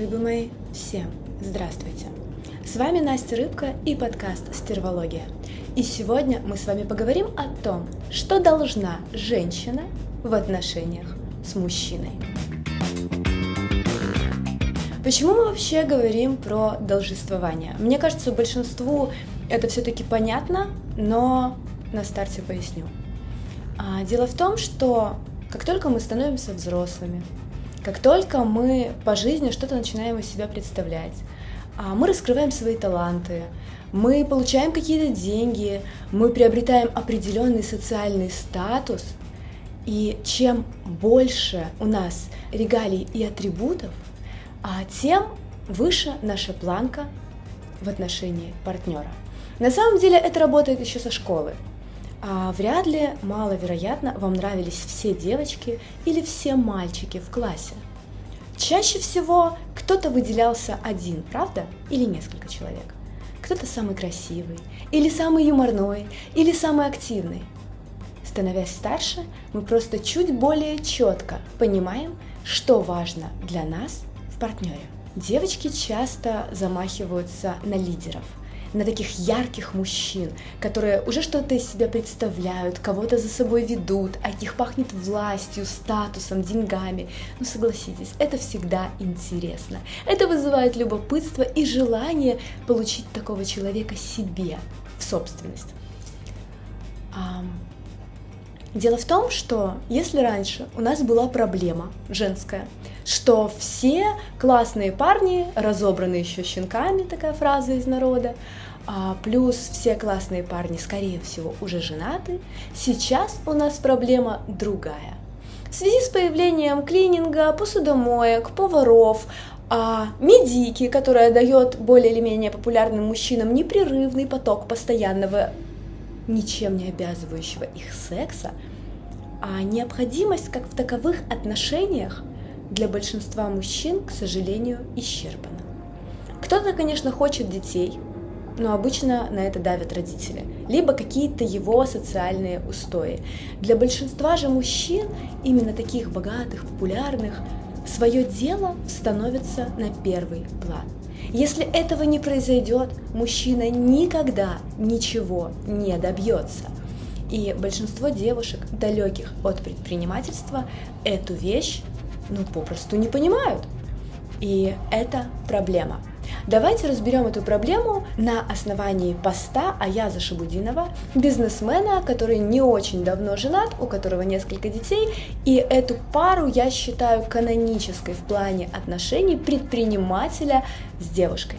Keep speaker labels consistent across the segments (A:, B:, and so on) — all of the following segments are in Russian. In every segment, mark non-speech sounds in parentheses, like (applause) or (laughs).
A: Рыбы мои, всем здравствуйте! С вами Настя Рыбка и подкаст «Стервология». И сегодня мы с вами поговорим о том, что должна женщина в отношениях с мужчиной. Почему мы вообще говорим про должествование? Мне кажется, большинству это все-таки понятно, но на старте поясню. А, дело в том, что как только мы становимся взрослыми, как только мы по жизни что-то начинаем из себя представлять, а, мы раскрываем свои таланты, мы получаем какие-то деньги, мы приобретаем определенный социальный статус, и чем больше у нас регалий и атрибутов, а тем выше наша планка в отношении партнера. На самом деле это работает еще со школы. А вряд ли, маловероятно, вам нравились все девочки или все мальчики в классе. Чаще всего кто-то выделялся один, правда? Или несколько человек. Кто-то самый красивый, или самый юморной, или самый активный. Становясь старше, мы просто чуть более четко понимаем, что важно для нас в партнере. Девочки часто замахиваются на лидеров – на таких ярких мужчин, которые уже что-то из себя представляют, кого-то за собой ведут, от них пахнет властью, статусом, деньгами. Ну согласитесь, это всегда интересно. Это вызывает любопытство и желание получить такого человека себе в собственность. Дело в том, что если раньше у нас была проблема женская, что все классные парни, разобраны еще щенками, такая фраза из народа, а плюс все классные парни, скорее всего, уже женаты, сейчас у нас проблема другая. В связи с появлением клининга, посудомоек, поваров, а медики, которая дает более или менее популярным мужчинам непрерывный поток постоянного ничем не обязывающего их секса, а необходимость как в таковых отношениях для большинства мужчин, к сожалению, исчерпана. Кто-то, конечно, хочет детей, но обычно на это давят родители, либо какие-то его социальные устои. Для большинства же мужчин, именно таких богатых, популярных, свое дело становится на первый план. Если этого не произойдет, мужчина никогда ничего не добьется. И большинство девушек, далеких от предпринимательства, эту вещь ну попросту не понимают. И это проблема. Давайте разберем эту проблему на основании поста Аяза Шабудинова, бизнесмена, который не очень давно женат, у которого несколько детей, и эту пару я считаю канонической в плане отношений предпринимателя с девушкой.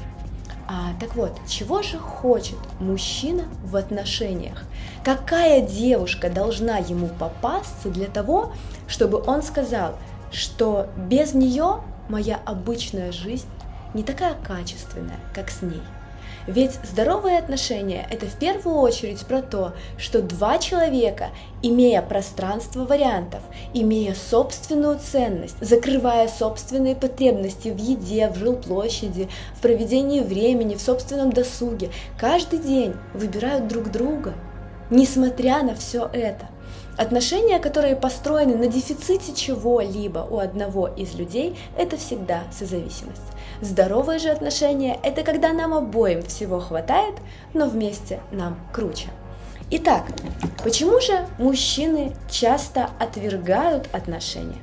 A: А, так вот, чего же хочет мужчина в отношениях? Какая девушка должна ему попасться для того, чтобы он сказал, что без нее моя обычная жизнь не такая качественная, как с ней. Ведь здоровые отношения – это в первую очередь про то, что два человека, имея пространство вариантов, имея собственную ценность, закрывая собственные потребности в еде, в жилплощади, в проведении времени, в собственном досуге, каждый день выбирают друг друга, несмотря на все это – Отношения, которые построены на дефиците чего-либо у одного из людей, это всегда созависимость. Здоровые же отношения – это когда нам обоим всего хватает, но вместе нам круче. Итак, почему же мужчины часто отвергают отношения?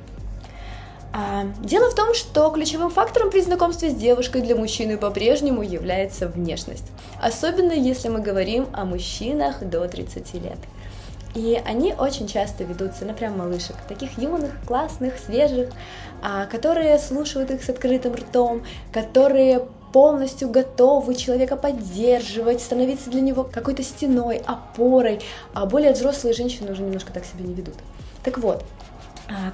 A: А, дело в том, что ключевым фактором при знакомстве с девушкой для мужчины по-прежнему является внешность. Особенно если мы говорим о мужчинах до 30 лет. И они очень часто ведутся на прям малышек, таких юных, классных, свежих, а, которые слушают их с открытым ртом, которые полностью готовы человека поддерживать, становиться для него какой-то стеной, опорой, а более взрослые женщины уже немножко так себя не ведут. Так вот,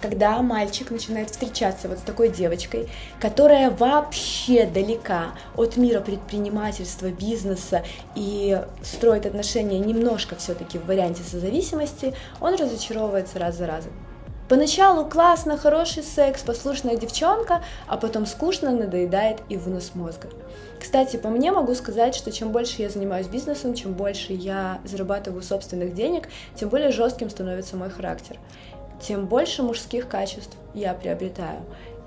A: когда мальчик начинает встречаться вот с такой девочкой, которая вообще далека от мира предпринимательства, бизнеса и строит отношения немножко все-таки в варианте созависимости, он разочаровывается раз за разом. Поначалу классно, хороший секс, послушная девчонка, а потом скучно, надоедает и вынос мозга. Кстати, по мне могу сказать, что чем больше я занимаюсь бизнесом, чем больше я зарабатываю собственных денег, тем более жестким становится мой характер тем больше мужских качеств я приобретаю,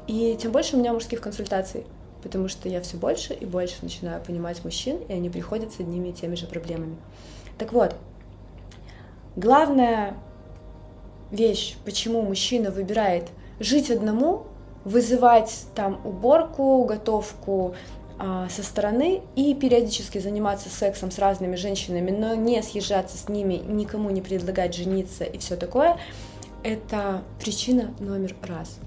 A: и тем больше у меня мужских консультаций. потому что я все больше и больше начинаю понимать мужчин, и они приходят с одними и теми же проблемами. Так вот, главная вещь, почему мужчина выбирает жить одному, вызывать там уборку, готовку а, со стороны и периодически заниматься сексом с разными женщинами, но не съезжаться с ними, никому не предлагать жениться и все такое, это причина номер раз.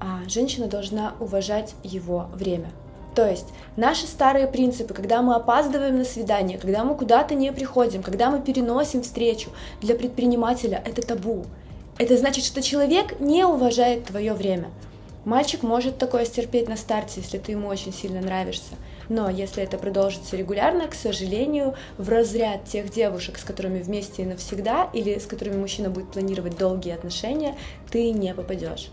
A: А женщина должна уважать его время. То есть наши старые принципы, когда мы опаздываем на свидание, когда мы куда-то не приходим, когда мы переносим встречу, для предпринимателя это табу. Это значит, что человек не уважает твое время. Мальчик может такое стерпеть на старте, если ты ему очень сильно нравишься. Но если это продолжится регулярно, к сожалению, в разряд тех девушек, с которыми вместе и навсегда, или с которыми мужчина будет планировать долгие отношения, ты не попадешь.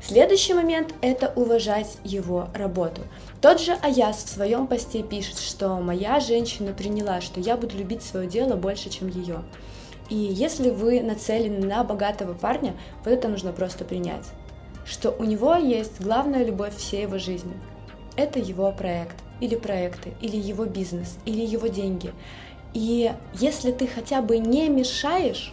A: Следующий момент – это уважать его работу. Тот же Аяс в своем посте пишет, что моя женщина приняла, что я буду любить свое дело больше, чем ее. И если вы нацелены на богатого парня, вот это нужно просто принять, что у него есть главная любовь всей его жизни. Это его проект, или проекты, или его бизнес, или его деньги. И если ты хотя бы не мешаешь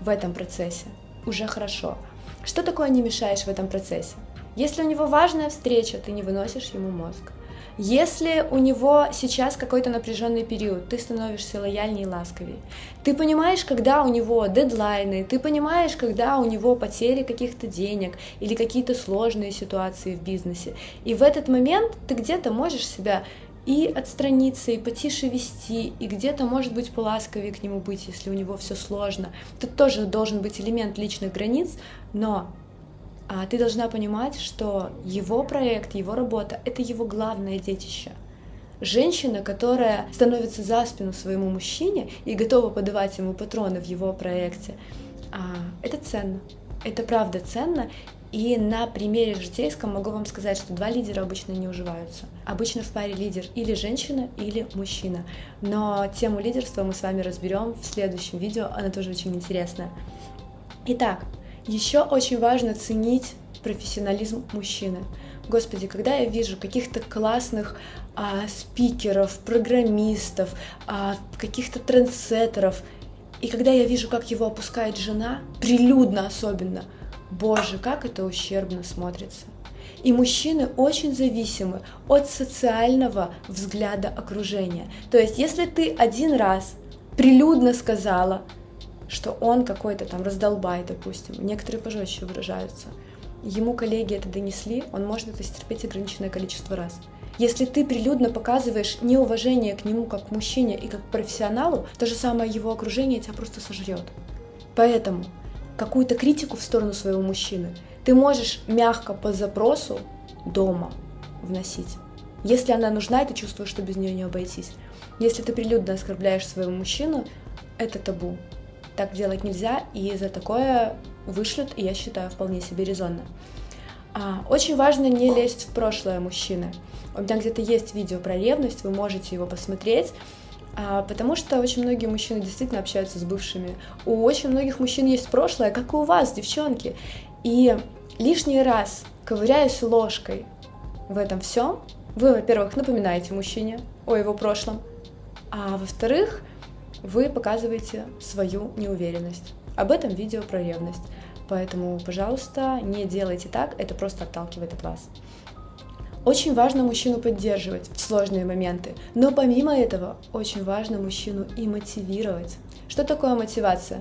A: в этом процессе, уже хорошо. Что такое не мешаешь в этом процессе? Если у него важная встреча, ты не выносишь ему мозг. Если у него сейчас какой-то напряженный период, ты становишься лояльнее и ласковее. Ты понимаешь, когда у него дедлайны, ты понимаешь, когда у него потери каких-то денег или какие-то сложные ситуации в бизнесе. И в этот момент ты где-то можешь себя и отстраниться, и потише вести, и где-то, может быть, поласковее к нему быть, если у него все сложно. Тут тоже должен быть элемент личных границ, но а ты должна понимать, что его проект, его работа — это его главное детище. Женщина, которая становится за спину своему мужчине и готова подавать ему патроны в его проекте, а, это ценно. Это правда ценно. И на примере житейском могу вам сказать, что два лидера обычно не уживаются. Обычно в паре лидер или женщина, или мужчина. Но тему лидерства мы с вами разберем в следующем видео, она тоже очень интересная. Итак, еще очень важно ценить профессионализм мужчины. Господи, когда я вижу каких-то классных а, спикеров, программистов, а, каких-то трендсеттеров, и когда я вижу, как его опускает жена, прилюдно особенно, боже, как это ущербно смотрится. И мужчины очень зависимы от социального взгляда окружения. То есть, если ты один раз прилюдно сказала, что он какой-то там раздолбай, допустим. Некоторые пожестче выражаются. Ему коллеги это донесли, он может это стерпеть ограниченное количество раз. Если ты прилюдно показываешь неуважение к нему как к мужчине и как к профессионалу, то же самое его окружение тебя просто сожрет. Поэтому какую-то критику в сторону своего мужчины ты можешь мягко по запросу дома вносить. Если она нужна, и ты чувствуешь, что без нее не обойтись. Если ты прилюдно оскорбляешь своего мужчину, это табу так делать нельзя, и за такое вышлют, я считаю, вполне себе резонно. А, очень важно не лезть в прошлое мужчины. У меня где-то есть видео про ревность, вы можете его посмотреть, а, потому что очень многие мужчины действительно общаются с бывшими. У очень многих мужчин есть прошлое, как и у вас, девчонки. И лишний раз, ковыряясь ложкой в этом всем, вы, во-первых, напоминаете мужчине о его прошлом, а во-вторых, вы показываете свою неуверенность. Об этом видео про ревность. Поэтому, пожалуйста, не делайте так, это просто отталкивает от вас. Очень важно мужчину поддерживать в сложные моменты, но помимо этого очень важно мужчину и мотивировать. Что такое мотивация?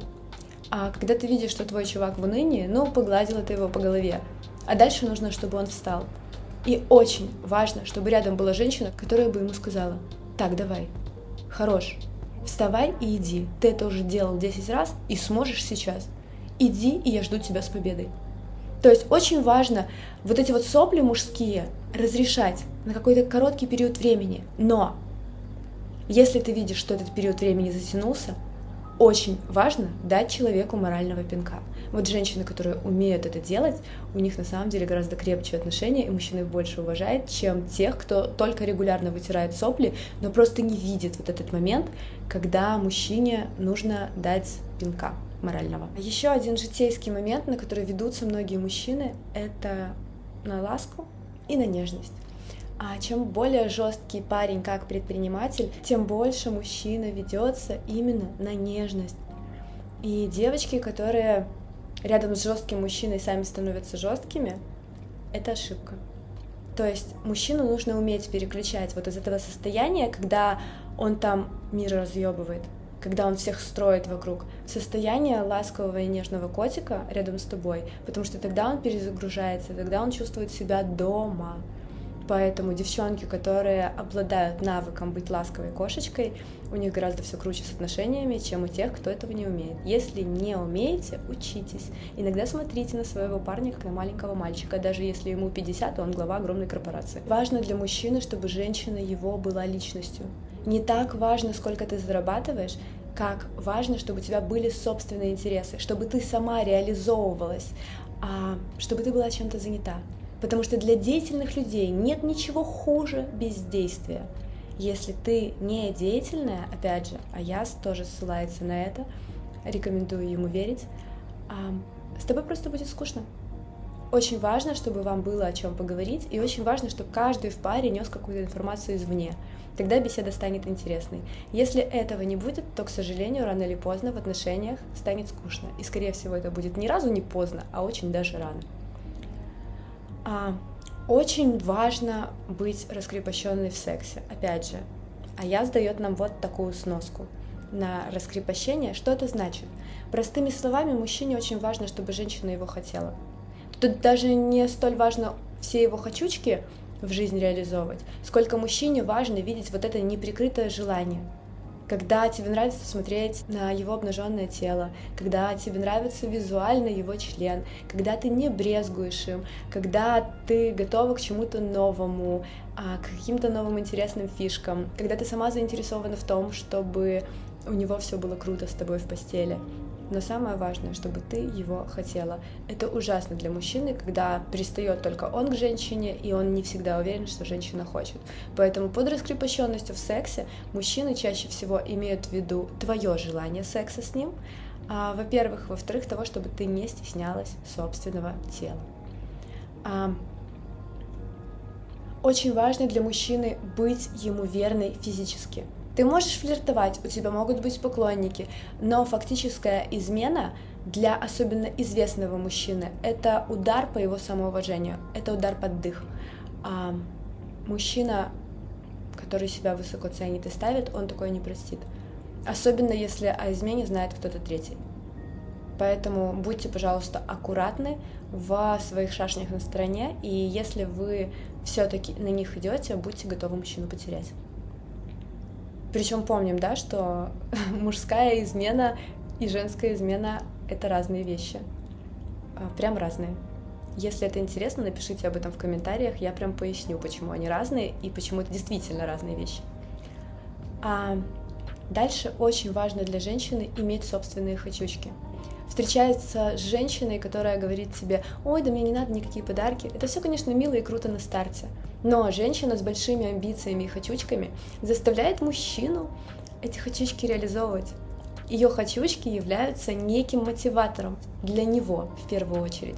A: А когда ты видишь, что твой чувак в унынии, ну, погладила ты его по голове, а дальше нужно, чтобы он встал. И очень важно, чтобы рядом была женщина, которая бы ему сказала, так, давай, хорош, Вставай и иди. Ты это уже делал 10 раз и сможешь сейчас. Иди, и я жду тебя с победой. То есть очень важно вот эти вот сопли мужские разрешать на какой-то короткий период времени. Но если ты видишь, что этот период времени затянулся, очень важно дать человеку морального пинка. Вот женщины, которые умеют это делать, у них на самом деле гораздо крепче отношения, и мужчины их больше уважают, чем тех, кто только регулярно вытирает сопли, но просто не видит вот этот момент, когда мужчине нужно дать пинка морального. Еще один житейский момент, на который ведутся многие мужчины, это на ласку и на нежность. А чем более жесткий парень как предприниматель, тем больше мужчина ведется именно на нежность. И девочки, которые рядом с жестким мужчиной сами становятся жесткими, это ошибка. То есть мужчину нужно уметь переключать вот из этого состояния, когда он там мир разъебывает, когда он всех строит вокруг, в состояние ласкового и нежного котика рядом с тобой, потому что тогда он перезагружается, тогда он чувствует себя дома. Поэтому девчонки, которые обладают навыком быть ласковой кошечкой, у них гораздо все круче с отношениями, чем у тех, кто этого не умеет. Если не умеете, учитесь. Иногда смотрите на своего парня как на маленького мальчика, даже если ему 50, то он глава огромной корпорации. Важно для мужчины, чтобы женщина его была личностью. Не так важно, сколько ты зарабатываешь, как важно, чтобы у тебя были собственные интересы, чтобы ты сама реализовывалась, а чтобы ты была чем-то занята. Потому что для деятельных людей нет ничего хуже бездействия. Если ты не деятельная, опять же, а я тоже ссылается на это, рекомендую ему верить, а, с тобой просто будет скучно. Очень важно, чтобы вам было о чем поговорить, и очень важно, чтобы каждый в паре нес какую-то информацию извне. Тогда беседа станет интересной. Если этого не будет, то, к сожалению, рано или поздно в отношениях станет скучно. И, скорее всего, это будет ни разу не поздно, а очень даже рано. А, очень важно быть раскрепощенной в сексе. Опять же, а я сдает нам вот такую сноску на раскрепощение. Что это значит? Простыми словами, мужчине очень важно, чтобы женщина его хотела. Тут даже не столь важно все его хочучки в жизнь реализовывать, сколько мужчине важно видеть вот это неприкрытое желание – когда тебе нравится смотреть на его обнаженное тело, когда тебе нравится визуально его член, когда ты не брезгуешь им, когда ты готова к чему-то новому, а, к каким-то новым интересным фишкам, когда ты сама заинтересована в том, чтобы у него все было круто с тобой в постели но самое важное, чтобы ты его хотела. Это ужасно для мужчины, когда пристает только он к женщине, и он не всегда уверен, что женщина хочет. Поэтому под раскрепощенностью в сексе мужчины чаще всего имеют в виду твое желание секса с ним, а, во-первых, во-вторых, того, чтобы ты не стеснялась собственного тела. А, очень важно для мужчины быть ему верной физически. Ты можешь флиртовать, у тебя могут быть поклонники, но фактическая измена для особенно известного мужчины – это удар по его самоуважению, это удар под дых. А мужчина, который себя высоко ценит и ставит, он такое не простит. Особенно если о измене знает кто-то третий. Поэтому будьте, пожалуйста, аккуратны в своих шашнях на стороне, и если вы все-таки на них идете, будьте готовы мужчину потерять. Причем помним, да, что (laughs) мужская измена и женская измена — это разные вещи. А, прям разные. Если это интересно, напишите об этом в комментариях, я прям поясню, почему они разные и почему это действительно разные вещи. А дальше очень важно для женщины иметь собственные хочучки — встречается с женщиной, которая говорит тебе, ой, да мне не надо никакие подарки. Это все, конечно, мило и круто на старте. Но женщина с большими амбициями и хочучками заставляет мужчину эти хочучки реализовывать. Ее хочучки являются неким мотиватором для него в первую очередь.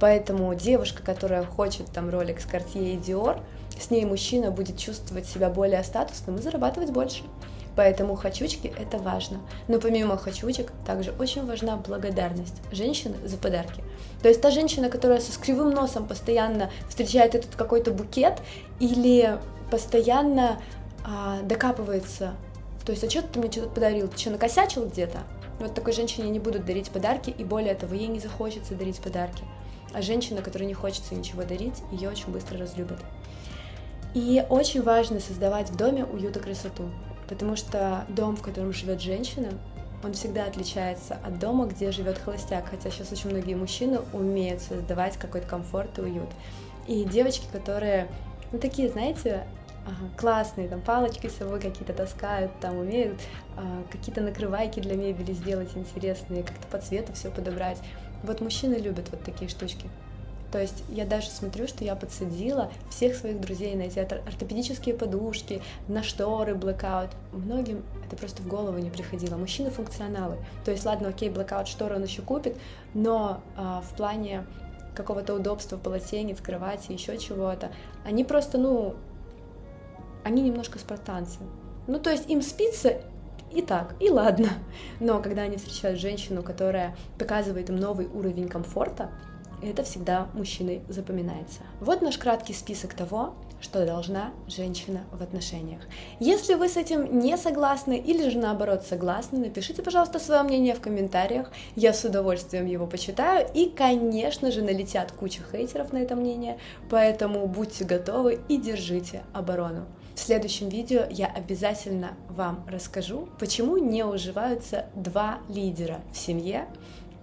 A: Поэтому девушка, которая хочет там ролик с Cartier и Dior, с ней мужчина будет чувствовать себя более статусным и зарабатывать больше. Поэтому хочучки — это важно. Но помимо хочучек, также очень важна благодарность женщины за подарки. То есть та женщина, которая со кривым носом постоянно встречает этот какой-то букет или постоянно а, докапывается. То есть, а что ты мне что-то подарил? Ты что, накосячил где-то? Вот такой женщине не будут дарить подарки, и более того, ей не захочется дарить подарки. А женщина, которой не хочется ничего дарить, ее очень быстро разлюбят. И очень важно создавать в доме уют и красоту потому что дом, в котором живет женщина, он всегда отличается от дома, где живет холостяк, хотя сейчас очень многие мужчины умеют создавать какой-то комфорт и уют. И девочки, которые, ну такие, знаете, классные, там палочки с собой какие-то таскают, там умеют а, какие-то накрывайки для мебели сделать интересные, как-то по цвету все подобрать. Вот мужчины любят вот такие штучки. То есть я даже смотрю, что я подсадила всех своих друзей на эти ортопедические подушки, на шторы, блэкаут. Многим это просто в голову не приходило. Мужчины функционалы. То есть, ладно, окей, блэкаут шторы он еще купит, но а, в плане какого-то удобства, полотенец, кровати, еще чего-то, они просто, ну, они немножко спартанцы. Ну, то есть им спится и так, и ладно. Но когда они встречают женщину, которая показывает им новый уровень комфорта, это всегда мужчиной запоминается. Вот наш краткий список того, что должна женщина в отношениях. Если вы с этим не согласны или же наоборот согласны, напишите, пожалуйста, свое мнение в комментариях. Я с удовольствием его почитаю. И, конечно же, налетят куча хейтеров на это мнение, поэтому будьте готовы и держите оборону. В следующем видео я обязательно вам расскажу, почему не уживаются два лидера в семье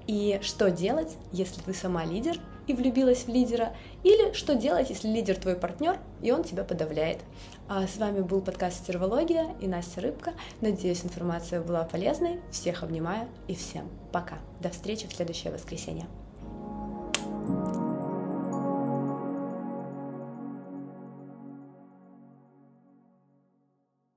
A: и что делать, если ты сама лидер и влюбилась в лидера, или что делать, если лидер твой партнер, и он тебя подавляет. А с вами был подкаст «Стервология» и Настя Рыбка. Надеюсь, информация была полезной. Всех обнимаю и всем пока. До встречи в следующее воскресенье.